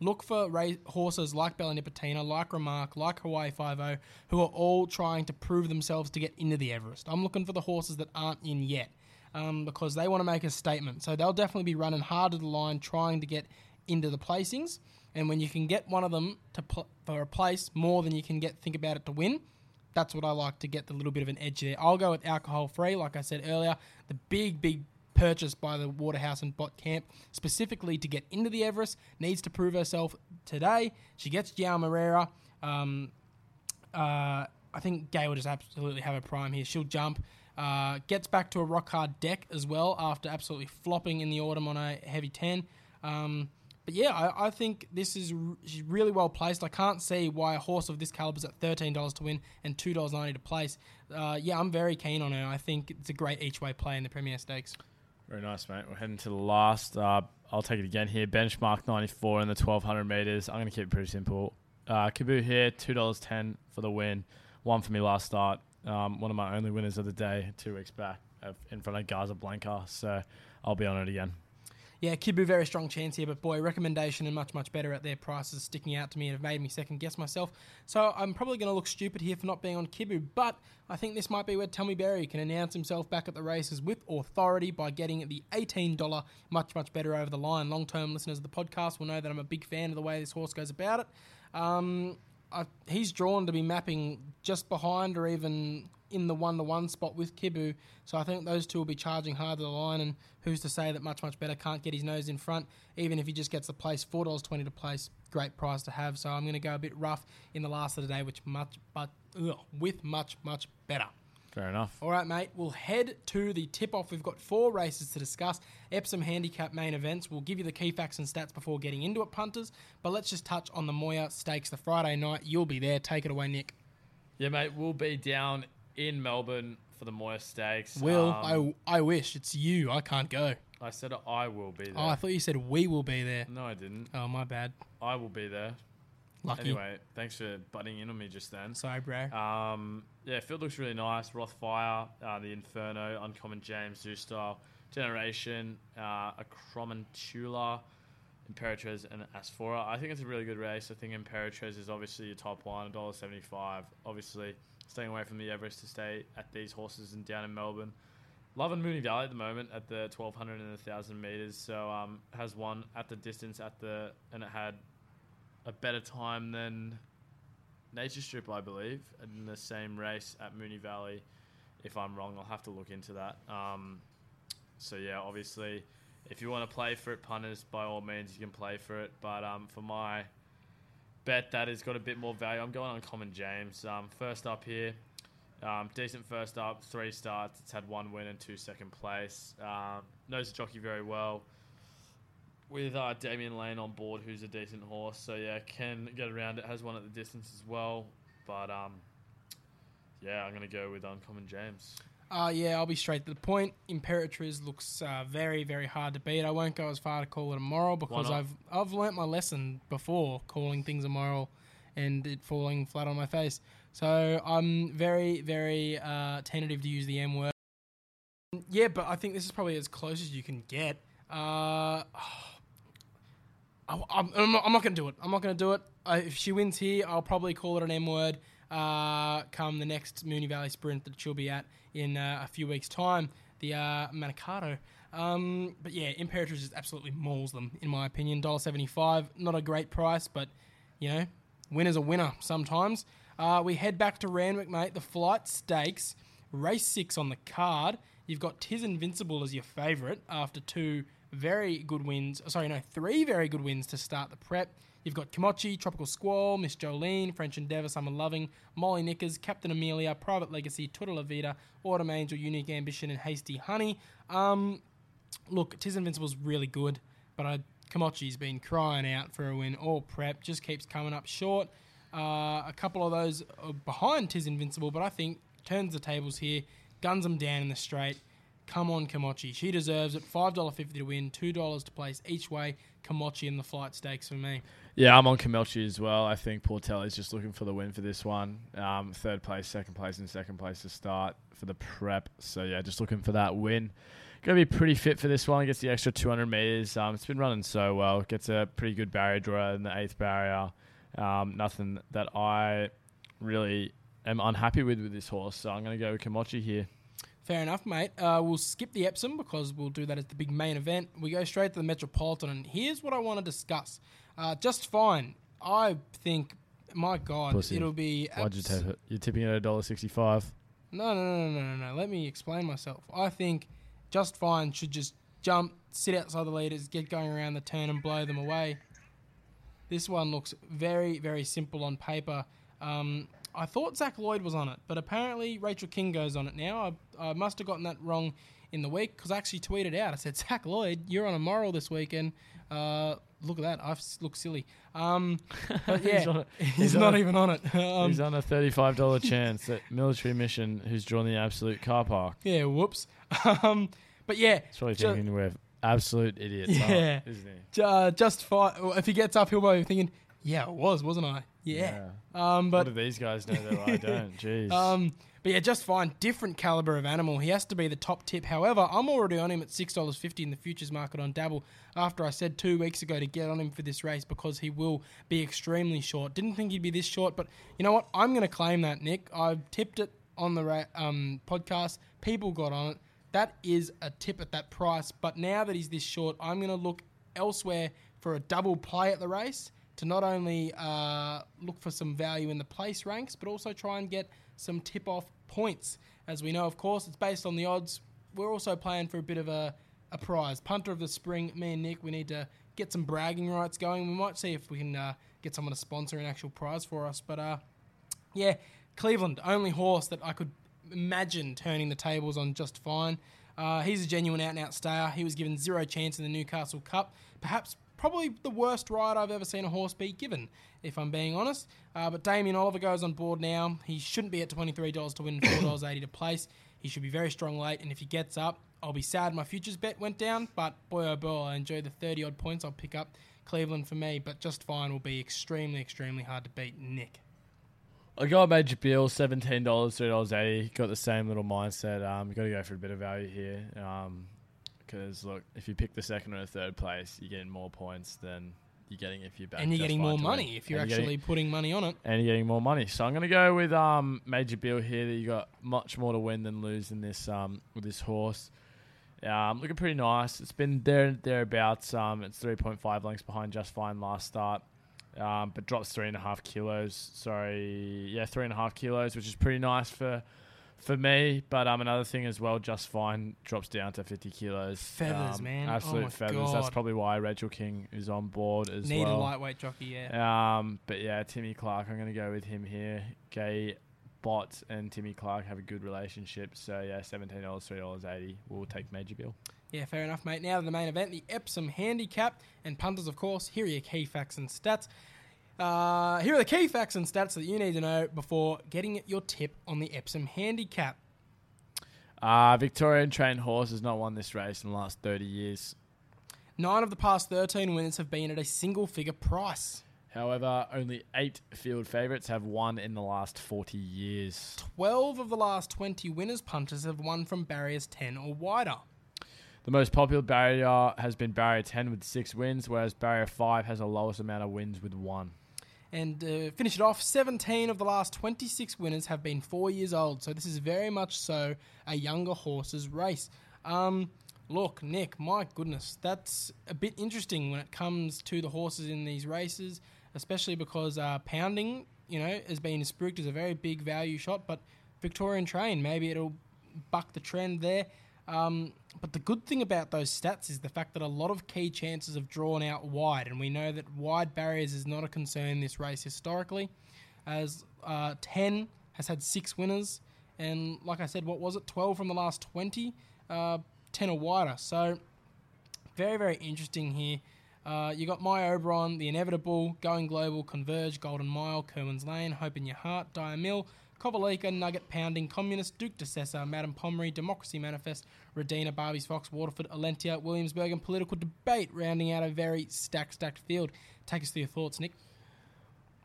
Look for ra- horses like Bella Nipotina, like Remark, like Hawaii Five O, who are all trying to prove themselves to get into the Everest. I'm looking for the horses that aren't in yet um, because they want to make a statement. So they'll definitely be running hard to the line, trying to get into the placings. And when you can get one of them to pl- for a place more than you can get, think about it to win. That's what I like to get the little bit of an edge there. I'll go with alcohol free, like I said earlier. The big, big purchase by the Waterhouse and Bott Camp specifically to get into the Everest needs to prove herself today. She gets Joao Moreira. Um, uh, I think Gai will just absolutely have a prime here. She'll jump. Uh, gets back to a rock hard deck as well after absolutely flopping in the autumn on a heavy 10. Um, but yeah, I, I think this is really well placed. I can't see why a horse of this caliber is at thirteen dollars to win and two dollars ninety to place. Uh, yeah, I'm very keen on her. I think it's a great each way play in the Premier Stakes. Very nice, mate. We're heading to the last. Uh, I'll take it again here. Benchmark 94 in the 1200 meters. I'm going to keep it pretty simple. Uh, here, $2.10 for the win. One for me last start. Um, one of my only winners of the day two weeks back uh, in front of Gaza Blanca. So I'll be on it again. Yeah, Kibu very strong chance here, but boy, recommendation and much much better at their prices sticking out to me and have made me second guess myself. So I'm probably going to look stupid here for not being on Kibu, but I think this might be where Tommy Berry can announce himself back at the races with authority by getting the $18 much much better over the line. Long term listeners of the podcast will know that I'm a big fan of the way this horse goes about it. Um, I, he's drawn to be mapping just behind or even in the one to one spot with Kibu. So I think those two will be charging hard to the line. And who's to say that much much better can't get his nose in front, even if he just gets the place four dollars twenty to place. Great price to have. So I'm going to go a bit rough in the last of the day, which much but ugh, with much much better. Fair enough. All right, mate. We'll head to the tip off. We've got four races to discuss. Epsom handicap main events. We'll give you the key facts and stats before getting into it, punters. But let's just touch on the Moir Stakes the Friday night. You'll be there. Take it away, Nick. Yeah, mate. We'll be down in Melbourne for the Moir Stakes. Will, Um, I, I wish. It's you. I can't go. I said I will be there. Oh, I thought you said we will be there. no, I didn't. Oh, my bad. I will be there. Lucky. Anyway, thanks for butting in on me just then. Sorry, bro. Um, yeah, field looks really nice. Rothfire, uh, the Inferno, Uncommon James, Zoo Style, Generation, uh, Acromantula, and Asfoora. I think it's a really good race. I think Imperatriz is obviously your top one, $1.75. Obviously, staying away from the Everest to stay at these horses and down in Melbourne. Loving Moonee Valley at the moment at the 1200 and the 1000 meters. So um, has one at the distance at the and it had a better time than Nature Strip, I believe, in the same race at Moonee Valley. If I'm wrong, I'll have to look into that. Um, so yeah, obviously, if you want to play for it, punters, by all means, you can play for it. But um, for my bet, that has got a bit more value. I'm going on Common James. Um, first up here, um, decent first up, three starts. It's had one win and two second place. Um, knows the jockey very well with uh, Damian Lane on board, who's a decent horse. So yeah, can get around it. Has one at the distance as well. But um, yeah, I'm gonna go with Uncommon James. Uh, yeah, I'll be straight to the point. Imperatriz looks uh, very, very hard to beat. I won't go as far to call it a moral because? I've I've learnt my lesson before calling things a moral and it falling flat on my face. So I'm very, very uh, tentative to use the M word. Yeah, but I think this is probably as close as you can get. Uh, I, I'm, I'm not, going to do it. I'm not going to do it. I, if she wins here, I'll probably call it an M word. Uh, come the next Moonee Valley Sprint that she'll be at in uh, a few weeks' time, the uh, Manikato. Um, but yeah, Imperatriz just absolutely mauls them, in my opinion. $1.75, not a great price, but you know, winner's a winner sometimes. Uh, we head back to Randwick, mate. The flight stakes, race six on the card. You've got Tis Invincible as your favourite after two very good wins. Sorry, no, three very good wins to start the prep. You've got Kimochi, Tropical Squall, Miss Jolene, French Endeavour, Summer Loving, Molly Knickers, Captain Amelia, Private Legacy, Tutta La Vida, Autumn Angel, Unique Ambition, and Hasty Honey. Um, look, Tis Invincible's really good, but I, Kimochi's been crying out for a win all prep, just keeps coming up short. Uh, a couple of those behind Tis Invincible, but I think turns the tables here, guns them down in the straight. Come on, Kimochi. She deserves it. $5.50 to win, $2 to place each way. Kimochi in the flight stakes for me. Yeah, I'm on Kimochi as well. I think Portelli's just looking for the win for this one. Um, third place, second place, and second place to start for the prep. So yeah, just looking for that win. Gonna be pretty fit for this one. Gets the extra 200 meters. Um, it's been running so well. Gets a pretty good barrier draw in the eighth barrier. Um, nothing that I really am unhappy with with this horse. So I'm gonna go with Kimochi here. Fair enough, mate. Uh, we'll skip the Epsom because we'll do that as the big main event. We go straight to the Metropolitan, and here's what I want to discuss. Uh, just fine. I think, my God, Pussy. it'll be. Why'd you tip it? You're tipping it at $1.65. No, no, no, no, no, no, no. Let me explain myself. I think Just Fine should just jump, sit outside the leaders, get going around the turn, and blow them away. This one looks very, very simple on paper. Um, I thought Zach Lloyd was on it, but apparently Rachel King goes on it now. I, I must have gotten that wrong in the week because I actually tweeted out. I said, Zach Lloyd, you're on a moral this weekend. Uh, look at that. I look silly. Um, but yeah, He's he's, He's not even on it. Um, He's on a thirty-five dollar chance at military mission. Who's drawn the absolute car park? yeah, whoops. Um, but yeah, It's probably Ju- thinking we're absolute idiots. Yeah. aren't- isn't he? Uh, just fine. If he gets up, he'll be thinking, "Yeah, I was, wasn't I?" Yeah. Um, what but do these guys know that I don't? Jeez. um, but yeah, just fine. Different caliber of animal. He has to be the top tip. However, I'm already on him at six dollars fifty in the futures market on Dabble. After I said two weeks ago to get on him for this race because he will be extremely short. Didn't think he'd be this short, but you know what? I'm going to claim that, Nick. I've tipped it on the ra- um, podcast. People got on it. That is a tip at that price. But now that he's this short, I'm going to look elsewhere for a double play at the race to not only uh, look for some value in the place ranks, but also try and get some tip off points. As we know, of course, it's based on the odds. We're also playing for a bit of a, a prize. Punter of the spring, me and Nick, we need to get some bragging rights going. We might see if we can uh, get someone to sponsor an actual prize for us. But uh, yeah, Cleveland, only horse that I could imagine turning the tables on just fine. Uh, he's a genuine out and out stayer. He was given zero chance in the Newcastle Cup. Perhaps, probably the worst ride I've ever seen a horse be given, if I'm being honest. Uh, but Damien Oliver goes on board now. He shouldn't be at $23 to win, $4.80 to place. He should be very strong late, and if he gets up, I'll be sad my futures bet went down. But boy oh boy, I enjoy the 30 odd points I'll pick up. Cleveland for me, but just fine will be extremely, extremely hard to beat. Nick. I got Major Bill, seventeen dollars, three dollars eighty. Got the same little mindset. Um, got to go for a bit of value here. Um, because look, if you pick the second or the third place, you're getting more points than you're getting if you're back. and you're getting more money if you're And actually getting, putting money on it. and you're getting more money. So I'm gonna go with um Major Bill here. That you got much more to win than lose in this um with this horse. Um, looking pretty nice. It's been there thereabouts. Um, it's 3.5 lengths behind Just Fine last start. Um, but drops three and a half kilos. Sorry, yeah, three and a half kilos, which is pretty nice for for me. But um, another thing as well, Just Fine drops down to 50 kilos. Feathers, Um, man. Oh absolute my feathers. That's probably why Rachel King is on board as Need well. a lightweight jockey, yeah. Um, but yeah, Timmy Clark, I'm going to go with him here. Gai Bott and Timmy Clark have a good relationship. So yeah, $17, $3.80. We'll take Major Bill. Yeah, fair enough, mate. Now to the main event, the Epsom Handicap and punters, of course. Here are your key facts and stats. Uh, here are the key facts and stats that you need to know before getting your tip on the Epsom Handicap. Uh, Victorian trained horse has not won this race in the last 30 years. Nine of the past 13 winners have been at a single figure price. However, only eight field favourites have won in the last 40 years. 12 of the last 20 winners punters have won from barriers 10 or wider. The most popular barrier has been barrier 10 with six wins, whereas barrier 5 has the lowest amount of wins with one. And uh, finish it off 17 of the last 26 winners have been four years old. So this is very much so a younger horse's race. Um, look, Nick, my goodness, that's a bit interesting when it comes to the horses in these races, especially because uh, pounding, you know, has been spooked as a very big value shot. But Victorian train, maybe it'll buck the trend there. Um, but the good thing about those stats is the fact that a lot of key chances have drawn out wide, and we know that wide barriers is not a concern in this race historically, as uh, 10 has had six winners, and like I said, what was it, 12 from the last 20, uh, 10 or wider. So very, very interesting here. Uh, you got My Oberon, The Inevitable, Going Global, Converge, Golden Mile, Kerwin's Lane, Hope in Your Heart, Dire Mill, Kovalica, Nugget Pounding, Communist, Duke de Sessa, Madame Pomeroy, Democracy Manifest, Redina, Barbie's Fox, Waterford, Alentia, Williamsburg, and Political Debate, rounding out a very stacked, stacked field. Take us through your thoughts, Nick.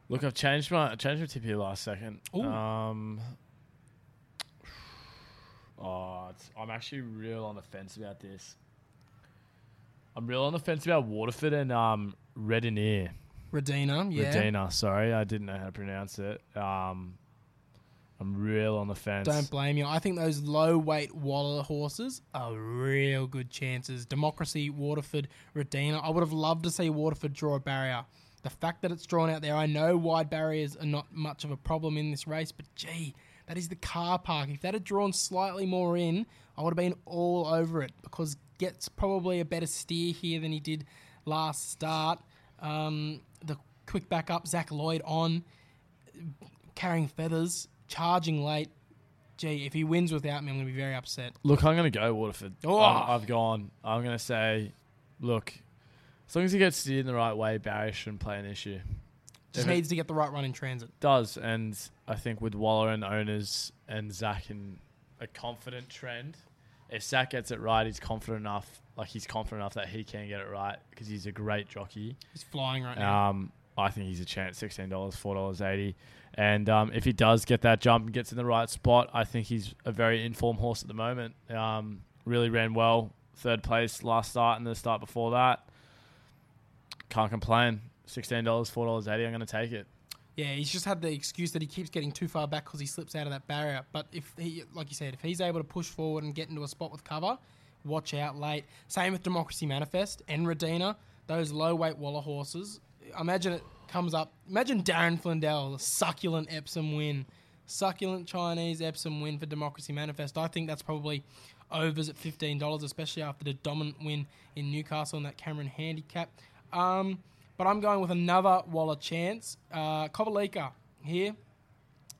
Look, I've changed my I changed my tip here last second. Ooh. Um, Oh, it's, I'm actually real on the fence about this. I'm real on the fence about Waterford and um, Redinier. Redina, yeah. Redina, sorry, I didn't know how to pronounce it. Um, I'm real on the fence. Don't blame you. I think those low weight Waller horses are real good chances. Democracy, Waterford, Redina. I would have loved to see Waterford draw a barrier. The fact that it's drawn out there, I know wide barriers are not much of a problem in this race, but gee, that is the car park. If that had drawn slightly more in, I would have been all over it because gets probably a better steer here than he did last start. Um, the quick backup, Zach Lloyd on, carrying feathers, charging late. Gee, if he wins without me, I'm going to be very upset. Look, I'm going to go Waterford. Oh. I've, I've gone. I'm going to say, look, as long as he gets steered in the right way, Barry shouldn't play an issue. Just If needs to get the right run in transit. does, and I think with Waller and owners and Zach in a confident trend, if Zach gets it right, he's confident enough. Like he's confident enough that he can get it right because he's a great jockey. He's flying right now. Um, I think he's a chance. Sixteen dollars, four dollars eighty, and um, if he does get that jump and gets in the right spot, I think he's a very informed horse at the moment. Um, really ran well, third place last start and the start before that. Can't complain. Sixteen dollars, four dollars eighty. I'm going to take it. Yeah, he's just had the excuse that he keeps getting too far back because he slips out of that barrier. But if he, like you said, if he's able to push forward and get into a spot with cover, watch out late. Same with Democracy Manifest and Redina, those low weight Waller horses. Imagine it comes up. Imagine Darren Flindell, succulent Epsom win, succulent Chinese Epsom win for Democracy Manifest. I think that's probably overs at fifteen dollars, especially after the dominant win in Newcastle and that Cameron handicap. Um, but I'm going with another Waller chance. Uh, Kovalica here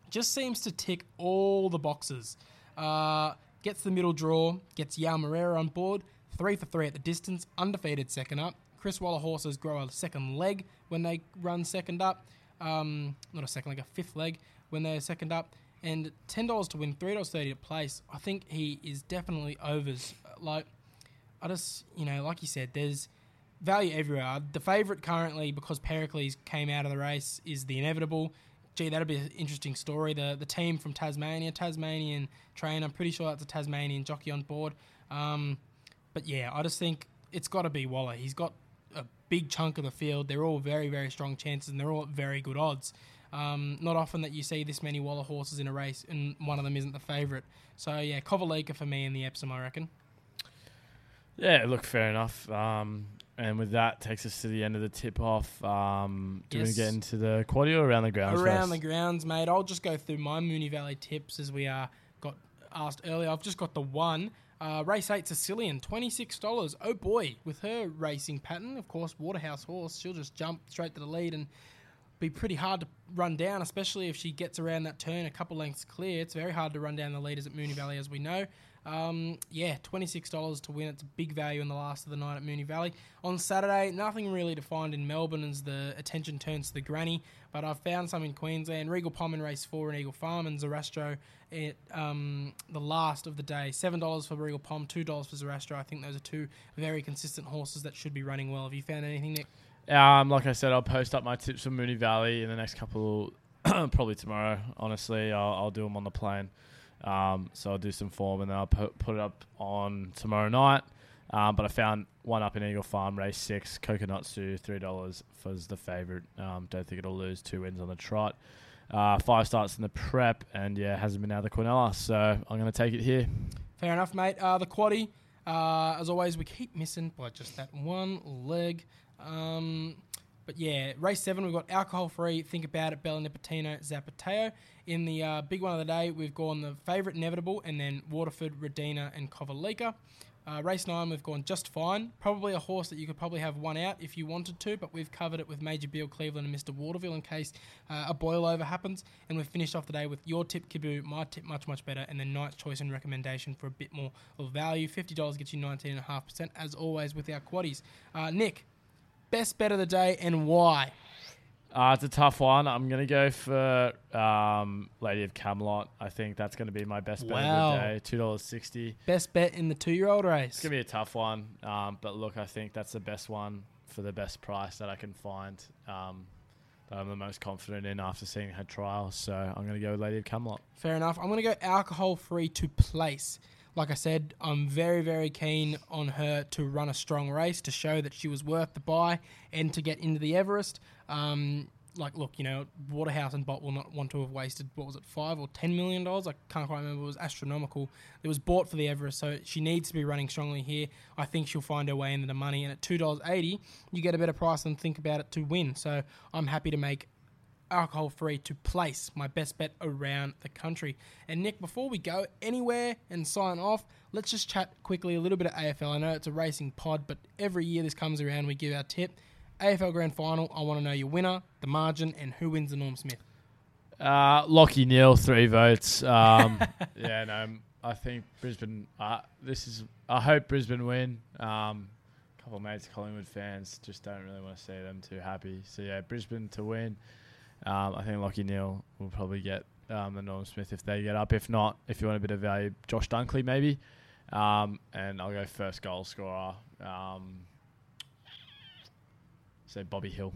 just seems to tick all the boxes. Uh, gets the middle draw, gets Joao Moreira on board, three for three at the distance, undefeated second up. Chris Waller horses grow a second leg when they run second up. Um, not a second leg, a fifth leg when they're second up. And $10 to win, $3.30 to place. I think he is definitely overs. Like, I just, you know, like you said, there's value everywhere. The favourite currently, because Pericles came out of the race, is the inevitable. Gee, that'd be an interesting story. The the team from Tasmania, Tasmanian train. I'm pretty sure that's a Tasmanian jockey on board. Um, but yeah, I just think it's got to be Waller. He's got big chunk of the field. They're all very very strong chances, and they're all at very good odds. Um, not often that you see this many Waller horses in a race, and one of them isn't the favourite. So yeah, Kovalica for me in the Epsom, I reckon. Yeah, look, fair enough. Um, and with that, takes us to the end of the tip off. Um, do Yes. we get into the quaddy or around the grounds? around first? the grounds, mate. I'll just go through my Moonee Valley tips as we uh, got asked earlier. I've just got the one. Uh, race 8 Sicilian, $26. Oh boy, with her racing pattern, of course, Waterhouse horse, she'll just jump straight to the lead and be pretty hard to run down, especially if she gets around that turn a couple lengths clear. It's very hard to run down the leaders at Moonee Valley, as we know. Um, yeah, $26 to win. It's a big value in the last of the night at Moonee Valley. On Saturday, nothing really to find in Melbourne as the attention turns to the granny, but I've found some in Queensland. Regal Palm in race four and Eagle Farm and Zarastro at um, the last of the day. $7 for Regal Palm, $2 for Zarastro. I think those are two very consistent horses that should be running well. Have you found anything, Nick? Um, like I said, I'll post up my tips for Moonee Valley in the next couple, probably tomorrow. Honestly, I'll, I'll do them on the plane. Um, so I'll do some form and then I'll put, put it up on tomorrow night. Um, but I found one up in Eagle Farm, race six, Coconut Sue, three dollars was the favourite. Um, don't think it'll lose two wins on the trot. Uh, five starts in the prep, and yeah, hasn't been out of the Quinella, so I'm going to take it here. Fair enough, mate. Uh, the quaddy, uh, as always, we keep missing by just that one leg. Um, but yeah, race seven, we've got alcohol free. Think about it, Bella Nipotino, Zapateo. In the uh, big one of the day, we've gone the favourite inevitable, and then Waterford, Redina, and Kovalica. Uh, race nine, we've gone just fine. Probably a horse that you could probably have one out if you wanted to, but we've covered it with Major Beale Cleveland and Mr. Waterville in case uh, a boil over happens. And we've finished off the day with your tip, Kibu, my tip, much, much better, and then Knight's choice and recommendation for a bit more of value. $50 gets you 19.5%, as always, with our quaddies. Uh, Nick, best bet of the day and why? Uh, it's a tough one. I'm going to go for um, Lady of Camelot. I think that's going to be my best bet Wow. of the day. Two dollars sixty. Best bet in the two year old race. It's going to be a tough one. Um, but look, I think that's the best one for the best price that I can find. Um, that I'm the most confident in after seeing her trial. So I'm going to go with Lady of Camelot. Fair enough. I'm going to go alcohol free to place. Like I said, I'm very, very keen on her to run a strong race to show that she was worth the buy and to get into the Everest. Um, like, look, you know, Waterhouse and Bott will not want to have wasted, what was it, five or ten million dollars? I can't quite remember. It was astronomical. It was bought for the Everest, so she needs to be running strongly here. I think she'll find her way into the money. And at $2.80, you get a better price than think about it to win. So I'm happy to make alcohol free to place my best bet around the country. And Nick, before we go anywhere and sign off, let's just chat quickly a little bit of AFL. I know it's a racing pod, but every year this comes around, we give our tip. AFL Grand Final, I want to know your winner, the margin, and who wins the Norm Smith. Uh, Lachie Neale, three votes. Um, yeah, no, I think Brisbane. Uh, this is. I hope Brisbane win. Um, a couple of mates, Collingwood fans, just don't really want to see them too happy. So yeah, Brisbane to win. Um, I think Lachie Neale will probably get um, the Norm Smith if they get up. If not, if you want a bit of value, Josh Dunkley maybe. Um, and I'll go first goal scorer. Um, say Bobby Hill.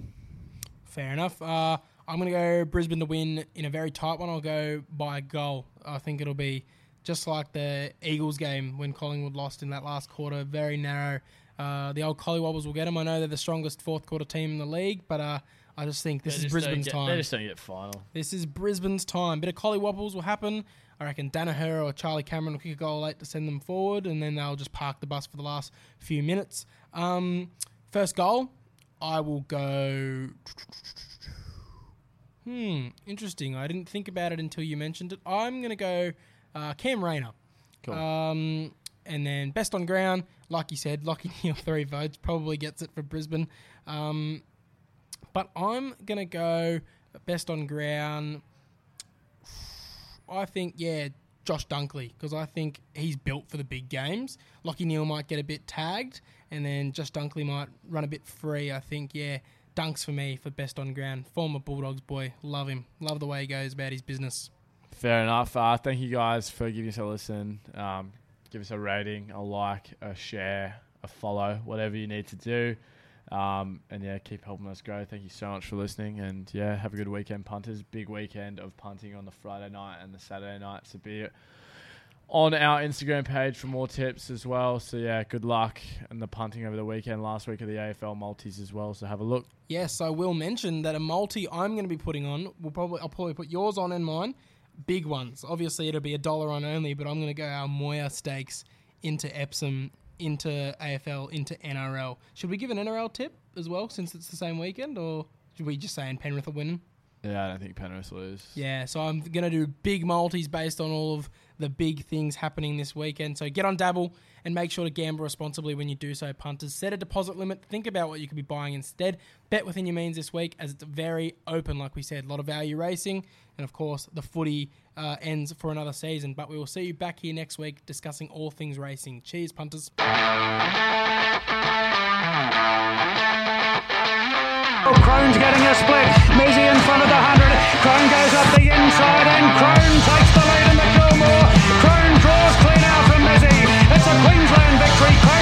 Fair enough. Uh, I'm going to go Brisbane to win in a very tight one. I'll go by a goal. I think it'll be just like the Eagles game when Collingwood lost in that last quarter. Very narrow. Uh, the old Collywobbles will get them. I know they're the strongest fourth quarter team in the league, but uh, I just think this They is Brisbane's get- time. They just don't get final. This is Brisbane's time. Bit of collie wobbles will happen. I reckon Daniher or Charlie Cameron will kick a goal late to send them forward, and then they'll just park the bus for the last few minutes. Um, first goal, I will go. Hmm, interesting. I didn't think about it until you mentioned it. I'm going to go uh, Cam Rayner. Cool. Um, and then best on ground, like you said, Lachie Neale three votes probably gets it for Brisbane. Um, but I'm gonna go best on ground. I think yeah, Josh Dunkley because I think he's built for the big games. Lachie Neale might get a bit tagged, and then Josh Dunkley might run a bit free. I think yeah, Dunks for me for best on ground. Former Bulldogs boy, love him, love the way he goes about his business. Fair enough. Uh, thank you guys for giving us a listen. Um, give us a rating, a like, a share, a follow, whatever you need to do. Um, and yeah, keep helping us grow. Thank you so much for listening. And yeah, have a good weekend, punters. Big weekend of punting on the Friday night and the Saturday night. So be on our Instagram page for more tips as well. So yeah, good luck and the punting over the weekend. Last week of the AFL multis as well. So have a look. Yes, I will mention that a multi I'm going to be putting on. Will probably I'll probably put yours on and mine. Big ones. Obviously, it'll be a dollar on only, but I'm going to go our Moir stakes into Epsom, into AFL, into NRL. Should we give an NRL tip as well, since it's the same weekend, or should we just say in Penrith are winning? Yeah, I don't think Penrith will lose. Yeah, so I'm going to do big multis based on all of the big things happening this weekend. So get on Dabble and make sure to gamble responsibly when you do so, punters. Set a deposit limit. Think about what you could be buying instead. Bet within your means this week as it's very open, like we said. A lot of value racing, and of course, the footy uh, ends for another season. But we will see you back here next week discussing all things racing. Cheers, punters. Oh, Crone's getting a split. Mizzy in front of the 100. Crone goes up the inside and Crone takes the lead. Queensland victory.